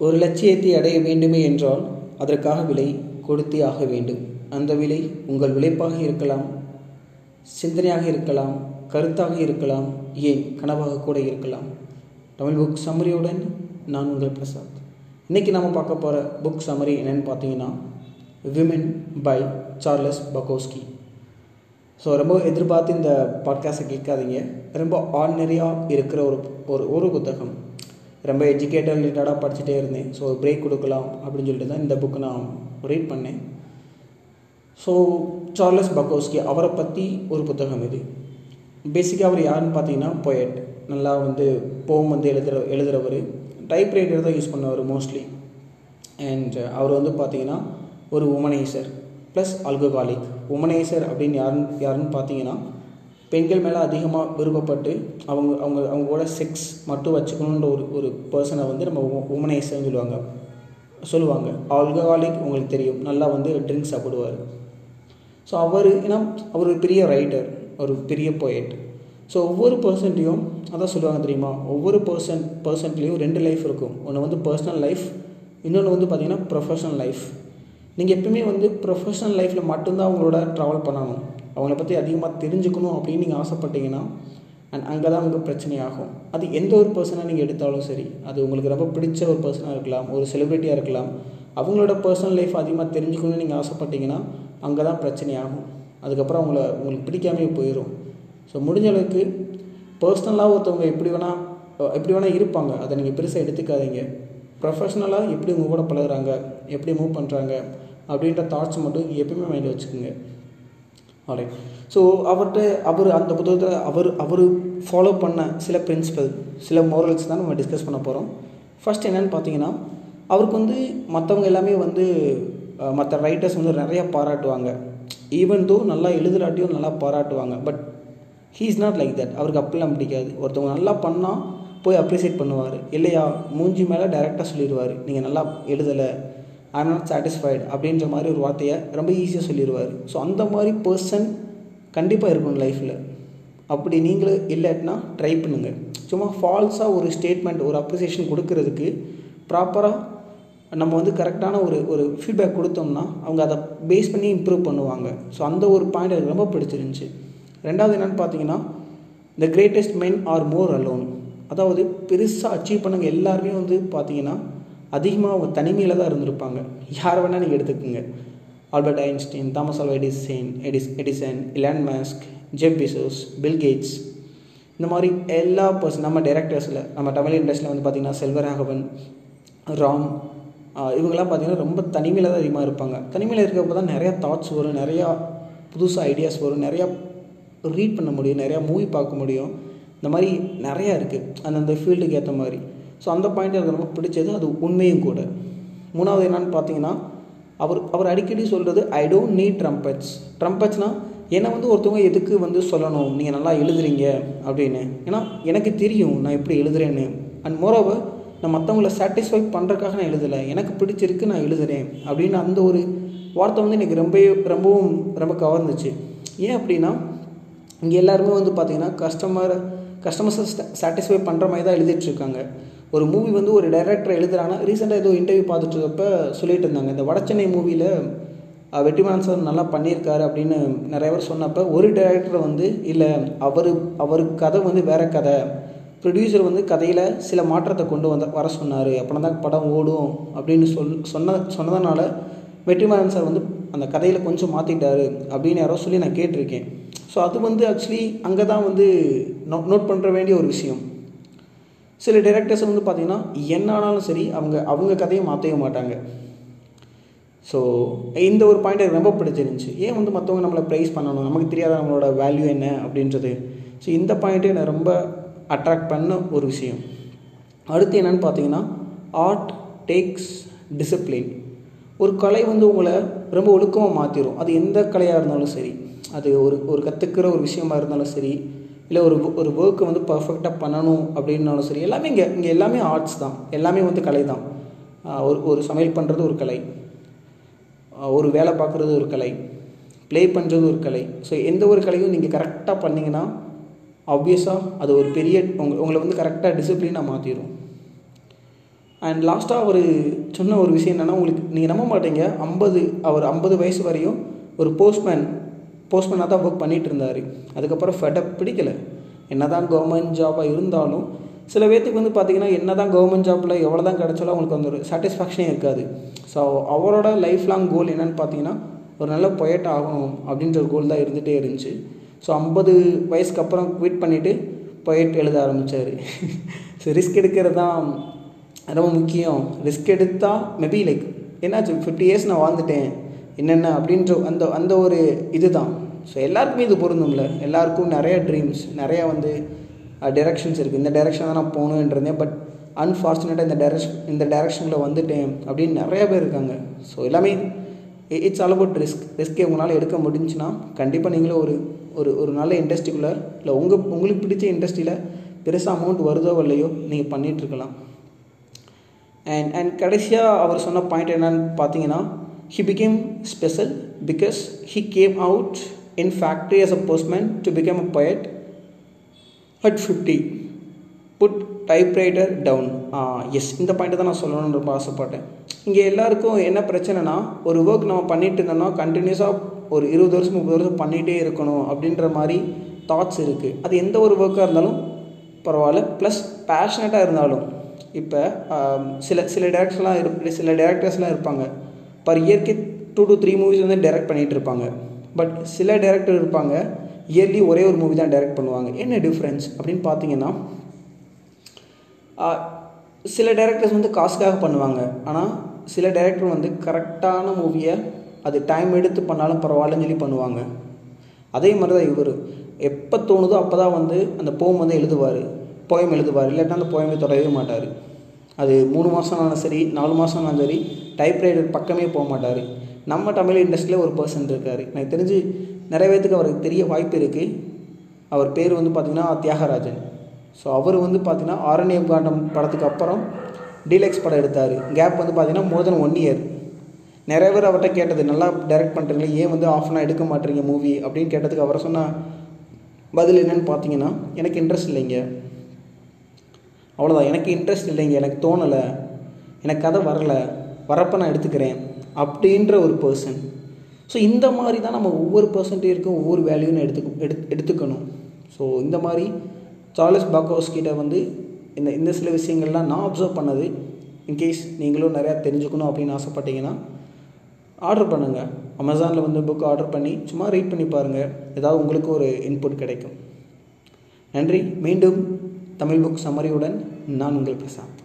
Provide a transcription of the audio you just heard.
ஒரு லட்சியத்தை அடைய வேண்டுமே என்றால் அதற்காக விலை கொடுத்தே ஆக வேண்டும். அந்த விலை உங்கள் உழைப்பாக இருக்கலாம் சிந்தனையாக இருக்கலாம் கருத்தாக இருக்கலாம் ஏன் கனவாக கூட இருக்கலாம். தமிழ் புக் சமரியுடன் நான் உங்கள் பிரசாத் இன்றைக்கி நம்ம பார்க்க போகிற புக் சமரி என்னென்னு பார்த்தீங்கன்னா Women by Charles Bukowski so ரொம்ப எதிர்பார்த்து இந்த பாட்காஸ்ட்டை கேட்காதீங்க. ரொம்ப ஆர்டினரியாக இருக்கிற ஒரு ஒரு ஒரு புத்தகம். ரொம்ப எஜுகேட்டட் ரிலேட்டடாக படிச்சுட்டே இருந்தேன். ஸோ பிரேக் கொடுக்கலாம் அப்படின்னு சொல்லிட்டு தான் இந்த புக்கு நான் ரீட் பண்ணேன். ஸோ சார்லஸ் பக்கோஸ்கி அவரை பற்றி ஒரு புத்தகம் இது. பேசிக்காக அவர் யாருன்னு பார்த்தீங்கன்னா பொயட் நல்லா வந்து போம் வந்து எழுதுகிற எழுதுகிறவர் டைப்ரைட்டர் தான் யூஸ் பண்ணுவார் மோஸ்ட்லி அண்ட் அவர் வந்து பார்த்தீங்கன்னா ஒரு உமனைசர் ப்ளஸ் அல்கோகாலிக் உமனைசர் அப்படின்னு யாருன்னு யாருன்னு பார்த்தீங்கன்னா பெண்கள் மேலே அதிகமாக விருப்பப்பட்டு அவங்க அவங்க அவங்க கூட செக்ஸ் மட்டும் வச்சுக்கணுன்ற ஒரு ஒரு பர்சனை வந்து நம்ம உமனைசர்னு சொல்லுவாங்க. சொல்லுவாங்க. ஆல்கஹாலிக் உங்களுக்கு தெரியும். நல்லா வந்து ட்ரிங்க்ஸ் சாப்பிடுவார். ஸோ அவர் ஏன்னா அவர் ஒரு பெரிய ரைட்டர் ஒரு பெரிய போயட் ஸோ ஒவ்வொரு பர்சன்ட்டையும் அதான் சொல்லுவாங்க தெரியுமா? ஒவ்வொரு பர்சன் பர்சன்ட்லேயும் ரெண்டு லைஃப் இருக்கும். ஒன்று வந்து பர்சனல் லைஃப் இன்னொன்று வந்து பார்த்திங்கன்னா ப்ரொஃபஷனல் லைஃப் நீங்கள் எப்பவுமே வந்து ப்ரொஃபஷனல் லைஃப்பில் மட்டும்தான் அவங்களோட ட்ராவல் பண்ணணும். அவங்கள பற்றி அதிகமாக தெரிஞ்சுக்கணும் அப்படின்னு நீங்கள் ஆசைப்பட்டீங்கன்னா அண்ட் அங்கே தான் உங்களுக்கு பிரச்சனையாகும். அது எந்த ஒரு பர்சனாக நீங்கள் எடுத்தாலும் சரி அது உங்களுக்கு ரொம்ப பிடிச்ச ஒரு பர்சனாக இருக்கலாம் ஒரு செலிப்ரிட்டியாக இருக்கலாம் அவங்களோட பர்சனல் லைஃப் அதிகமாக தெரிஞ்சுக்கணும்னு நீங்கள் ஆசைப்பட்டீங்கன்னா அங்கே தான் பிரச்சனையாகும். அதுக்கப்புறம் அவங்கள உங்களுக்கு பிடிக்காமே போயிடும் ஸோ முடிஞ்ச அளவுக்கு பர்சனலாக ஒருத்தவங்க எப்படி வேணால் எப்படி வேணால் இருப்பாங்க. அதை நீங்கள் பெருசாக எடுத்துக்காதீங்க. ப்ரொஃபஷ்னலாக எப்படி உங்கள் கூட பழகுறாங்க எப்படி மூவ் பண்ணுறாங்க அப்படின்ற தாட்ஸ் மட்டும் எப்பயுமே மைண்டில் வச்சுக்கோங்க. ஆல்ரைட் ஸோ அவர்கிட்ட அவர் அந்த புத்தகத்தில் அவர் அவர் ஃபாலோ பண்ண சில பிரின்சிபல் சில மோரல்ஸ் தான் நம்ம டிஸ்கஸ் பண்ண போகிறோம் ஃபஸ்ட் என்னென்னு பார்த்தீங்கன்னா அவருக்கு வந்து மற்றவங்க எல்லாமே வந்து மற்ற ரைட்டர்ஸ் வந்து நிறையா பாராட்டுவாங்க. ஈவன் தோ நல்லா எழுதுறாட்டியும் நல்லா பாராட்டுவாங்க but he is not like that அவருக்கு அப்படிலாம் பிடிக்காது. ஒருத்தவங்க நல்லா பண்ணால் போய் அப்ரிசியேட் பண்ணுவார். இல்லையா? மூஞ்சி மேலே டைரெக்டாக சொல்லிடுவார். நீங்கள் நல்லா எழுதலை ஐ நாட் சாட்டிஸ்ஃபைடு அப்படின்ற மாதிரி ஒரு வார்த்தையை ரொம்ப ஈஸியாக சொல்லிடுவார் ஸோ அந்த மாதிரி பர்சன் கண்டிப்பாக இருக்கணும் லைஃப்பில் அப்படி நீங்களும் இல்லாட்டினா ட்ரை பண்ணுங்கள் சும்மா ஃபால்ஸாக ஒரு ஸ்டேட்மெண்ட் ஒரு அப்ரிசியேஷன் கொடுக்கறதுக்கு ப்ராப்பராக நம்ம வந்து கரெக்டான ஒரு ஒரு ஃபீட்பேக் கொடுத்தோம்னா அவங்க அதை பேஸ் பண்ணி இம்ப்ரூவ் பண்ணுவாங்க. ஸோ அந்த ஒரு பாயிண்ட் எனக்கு ரொம்ப பிடிச்சிருந்துச்சி. ரெண்டாவது என்னென்னு பார்த்தீங்கன்னா the greatest men are more alone அதாவது பெருசாக அச்சீவ் பண்ணுங்க எல்லாருமே வந்து பார்த்தீங்கன்னா அதிகமாக அவங்க தனிமையில் தான் இருந்திருப்பாங்க. யார் வேணால் நீங்கள் எடுத்துக்கோங்க. Albert Einstein Thomas Alva Edison எடிஸ் Edison Elon Musk Jeff Bezos Bill Gates. இந்த மாதிரி எல்லா பர்சன் நம்ம டேரக்டர்ஸில் நம்ம தமிழ் இண்டஸ்ட்ரியில் வந்து பார்த்திங்கன்னா செல்வராகவன் ராம் இவங்கெல்லாம் பார்த்திங்கன்னா ரொம்ப தனிமையில் தான் அதிகமாக இருப்பாங்க. தனிமையில் இருக்கிறப்ப தான் நிறையா தாட்ஸ் வரும் நிறையா புதுசாக ஐடியாஸ் வரும் நிறையா ரீட் பண்ண முடியும் நிறையா மூவி பார்க்க முடியும். இந்த மாதிரி நிறையா இருக்குது அந்தந்த ஃபீல்டுக்கு ஏற்ற மாதிரி. ஸோ அந்த பாயிண்ட் எனக்கு ரொம்ப பிடிச்சது அது உண்மையும் கூட. மூணாவது என்னன்னு பார்த்தீங்கன்னா அவர் அவர் அடிக்கடி சொல்கிறது ஐ டோன்ட் நீட் ட்ரம்பட்ஸ் ட்ரம்பட்ஸ்னால் என்னை வந்து ஒருத்தவங்க எதுக்கு வந்து சொல்லணும்? நீங்கள் நல்லா எழுதுறீங்க அப்படின்னு. ஏன்னா எனக்கு தெரியும் நான் எப்படி எழுதுறேன்னு. அண்ட் மோரோவர் நான் மற்றவங்கள சாட்டிஸ்ஃபை பண்ணுறதுக்காக நான் எழுதலை. எனக்கு பிடிச்சிருக்கு நான் எழுதுகிறேன் அப்படின்னு அந்த ஒரு வார்த்தை வந்து எனக்கு ரொம்ப ரொம்பவும் ரொம்ப கவர்ந்துச்சு. ஏன் அப்படின்னா இங்கே எல்லாருமே வந்து பார்த்திங்கன்னா கஸ்டமர் கஸ்டமர்ஸை சாட்டிஸ்ஃபை பண்ணுற மாதிரி தான் எழுதிட்டுருக்காங்க ஒரு மூவி வந்து ஒரு டைரக்டர் எழுதுறாங்கன்னா ரீசெண்டாக ஏதோ இன்டர்வியூ பார்த்துட்டு இருக்கப்ப சொல்லிட்டு இருந்தாங்க. இந்த வடச்சென்னை மூவியில் வெற்றிமாறன் சார் நல்லா பண்ணியிருக்காரு அப்படின்னு நிறைய பேர் சொன்னப்போ ஒரு டைரக்டர் வந்து இல்லை அவர் அவர் கதை வந்து வேறு கதை. ப்ரொடியூசர் வந்து கதையில் சில மாற்றத்தை கொண்டு வந்த வர சொன்னார். அப்படின்னா தான் படம் ஓடும் அப்படின்னு சொல் சொன்ன சொன்னதுனால வெற்றிமாறன் சார் வந்து அந்த கதையில் கொஞ்சம் மாற்றிட்டாரு அப்படின்னு யாரோ சொல்லி நான் கேட்டிருக்கேன். ஸோ அது வந்து ஆக்சுவலி அங்கே தான் வந்து நோ நோட் பண்ணுற வேண்டிய ஒரு விஷயம். சில டேரக்டர்ஸ் வந்து பார்த்திங்கன்னா என்ன ஆனாலும் சரி அவங்க அவங்க கதையை மாற்றவே மாட்டாங்க. ஸோ இந்த ஒரு பாயிண்ட் எனக்கு ரொம்ப பிடிச்சிருந்துச்சி. ஏன் வந்து மற்றவங்க நம்மளை ப்ரைஸ் பண்ணணும்? நமக்கு தெரியாத நம்மளோட வேல்யூ என்ன அப்படின்றது? ஸோ இந்த பாயிண்ட்டே என்னை ரொம்ப அட்ராக்ட் பண்ண ஒரு விஷயம். அடுத்து என்னென்னு பார்த்தீங்கன்னா ஆர்ட் டேக்ஸ் டிசிப்ளின் ஒரு கலை வந்து உங்களை ரொம்ப ஒழுக்கமாக மாற்றிடும் அது எந்த கலையாக இருந்தாலும் சரி அது ஒரு ஒரு கற்றுக்கிற ஒரு விஷயமா இருந்தாலும் சரி இல்லை ஒரு ஒரு ஒர்க்கை வந்து பர்ஃபெக்டாக பண்ணணும் அப்படின்னாலும் சரி எல்லாமே இங்கே இங்கே எல்லாமே ஆர்ட்ஸ் தான். எல்லாமே வந்து கலை தான். ஒரு ஒரு சமையல் பண்ணுறது ஒரு கலை. ஒரு வேலை பார்க்குறது ஒரு கலை. ப்ளே பண்ணுறது ஒரு கலை. ஸோ எந்த ஒரு கலையும் நீங்கள் கரெக்டாக பண்ணிங்கன்னா ஆப்வியஸாக அது ஒரு பெரிய உங்க உங்களை வந்து கரெக்டாக டிசிப்ளினாக மாற்றிடும் அண்ட் லாஸ்ட்டாக அவர் சொன்ன ஒரு விஷயம் என்னென்னா உங்களுக்கு நீங்கள் நம்ப மாட்டீங்க ஐம்பது அவர் ஐம்பது வயசு வரையும் ஒரு போஸ்ட்மேன் போஸ்ட்மேனாக தான் ஒர்க் பண்ணிகிட்டு இருந்தார். அதுக்கப்புறம் ஃபெடப் பிடிக்கல. என்ன தான் கவர்மெண்ட் ஜாபாக இருந்தாலும் சில பேர்த்துக்கு வந்து பார்த்தீங்கன்னா என்ன தான் கவர்மெண்ட் ஜாப்பில் எவ்வளோ தான் கிடச்சாலும் அவங்களுக்கு அந்த ஒரு சாட்டிஸ்ஃபேக்ஷனே இருக்காது. ஸோ அவரோட லைஃப் லாங் கோல் என்னென்னு பார்த்தீங்கன்னா ஒரு நல்ல பொயட் ஆகணும் அப்படின்ற ஒரு கோல் தான் இருந்துகிட்டே இருந்துச்சு. ஸோ ஐம்பது வயசுக்கு அப்புறம் குவிட் பண்ணிவிட்டு பொயட் எழுத ஆரம்பித்தார் ஸோ ரிஸ்க் எடுக்கிறது தான் ரொம்ப முக்கியம். ரிஸ்க் எடுத்தால் மேபி லைக் என்னாச்சு ஃபிஃப்டி இயர்ஸ் நான் வாழ்ந்துட்டேன். என்னென்ன அப்படின்ற அந்த அந்த ஒரு இது தான் ஸோ எல்லாருக்குமே இது பொருந்தும்ல. எல்லாருக்கும் நிறைய ட்ரீம்ஸ் நிறையா வந்து டைரெக்ஷன்ஸ் இருக்குது இந்த டைரெக்ஷன் தான் நான் போகணுன்றதேன் பட் அன்ஃபார்ச்சுனேட்டாக இந்த டைரக்ஷன் இந்த டெரெக்ஷனில் வந்துட்டேன் அப்படின்னு நிறைய பேர் இருக்காங்க. ஸோ எல்லாமே இட்ஸ் ஆல் அபவுட் ரிஸ்க் ரிஸ்க்கே உங்களால் எடுக்க முடிஞ்சுன்னா கண்டிப்பாக நீங்களும் ஒரு ஒரு ஒரு நல்ல இண்டஸ்ட்ரிக்குள்ளே இல்லை உங்கள் உங்களுக்கு பிடிச்ச இண்டஸ்ட்ரியில் பெருசாக அமௌண்ட் வருதோ இல்லையோ நீங்கள் பண்ணிகிட்ருக்கலாம் அண்ட் அண்ட் கடைசியாக அவர் சொன்ன பாயிண்ட் என்னன்னு பார்த்தீங்கன்னா he became special because he came out in factory as a postman to become a poet. At 50 put typewriter down as இந்த பாயிண்ட்டை தான் நான் சொல்லணும்னு ரொம்ப ஆசைப்பட்டேன். இங்கே எல்லாருக்கும் என்ன பிரச்சனைனா ஒரு ஒர்க் நம்ம பண்ணிட்டு இருந்தோம்னா கண்டினியூஸாக ஒரு இருபது வருஷம் முப்பது வருஷம் பண்ணிகிட்டே இருக்கணும் அப்படின்ற மாதிரி தாட்ஸ் இருக்குது அது எந்த ஒரு ஒர்க்காக இருந்தாலும் பரவாயில்ல. ப்ளஸ் பேஷனட்டாக இருந்தாலும் இப்போ சில சில டேரக்டர்ஸ்லாம் இரு சில டேரக்டர்ஸ்லாம் இருப்பாங்க. பர் இயர்க்கு டூ டு த்ரீ மூவிஸ் வந்து டைரக்ட் பண்ணிகிட்டு இருப்பாங்க. பட் சில டேரக்டர் இருப்பாங்க. இயர்லி ஒரே ஒரு மூவி தான் டைரக்ட் பண்ணுவாங்க. என்ன டிஃப்ரென்ஸ் அப்படின்னு பார்த்தீங்கன்னா சில டேரக்டர்ஸ் வந்து காசுக்காக பண்ணுவாங்க. ஆனால் சில டேரக்டர் வந்து கரெக்டான மூவியை அது டைம் எடுத்து பண்ணாலும் பரவாயில்லன்னு சொல்லி பண்ணுவாங்க. அதே மாதிரி தான் இவர். எப்போ தோணுதோ அப்போ தான் வந்து அந்த போம் வந்து எழுதுவார். போயம் எழுதுவார். இல்லாட்டா அந்த போயமே தொடவே மாட்டார். அது மூணு மாதம் ஆனாலும் சரி நாலு மாதம் ஆனாலும் சரி டைப்ரைட்டர் பக்கமே போக மாட்டார். நம்ம தமிழ் இண்டஸ்ட்ரியில் ஒரு பர்சன் இருக்கார். எனக்கு தெரிஞ்சு நிறைய பேத்துக்கு அவருக்கு தெரிய வாய்ப்பு இருக்குது அவர் பேர் வந்து பார்த்திங்கன்னா தியாகராஜன். ஸோ அவர் வந்து பார்த்திங்கன்னா ஆரண்யம் காண்டம் படத்துக்கு அப்புறம் டீலக்ஸ் படம் எடுத்தார். கேப் வந்து பார்த்திங்கன்னா மோர் தென் ஒன் இயர் நிறைய பேர் அவர்கிட்ட கேட்டது நல்லா டைரக்ட் பண்ணுறீங்களே ஏன் வந்து ஆஃப் அன் எடுக்க மாட்டீங்க மூவி அப்படின்னு கேட்டதுக்கு அவரை சொன்ன பதில் என்னன்னு பார்த்தீங்கன்னா எனக்கு இன்ட்ரெஸ்ட் இல்லைங்க. அவ்வளோதான் எனக்கு இன்ட்ரெஸ்ட் இல்லைங்க. எனக்கு தோணலை. எனக்கு கதை வரலை. வரப்போ நான் எடுத்துக்கிறேன். அப்படின்ற ஒரு பர்சன் ஸோ இந்த மாதிரி தான் நம்ம ஒவ்வொரு பர்சன்டேஜுக்கும் ஒவ்வொரு வேல்யூன்னு எடுத்துக்க எடுத்து எடுத்துக்கணும். ஸோ இந்த மாதிரி சார்லஸ் பாக்கோஸ் கிட்ட வந்து இந்த இந்த சில விஷயங்கள்லாம் நான் அப்சர்வ் பண்ணது. இன்கேஸ் நீங்களும் நிறையா தெரிஞ்சுக்கணும் அப்படின்னு ஆசைப்பட்டீங்கன்னா ஆர்டர் பண்ணுங்கள் அமேசானில் வந்து புக் ஆர்டர் பண்ணி சும்மா ரீட் பண்ணி பாருங்கள் ஏதாவது உங்களுக்கு ஒரு இன்புட் கிடைக்கும். நன்றி. மீண்டும் தமிழ் புக் சமரியுடன் நான் உங்கள் பிரசாந்த்.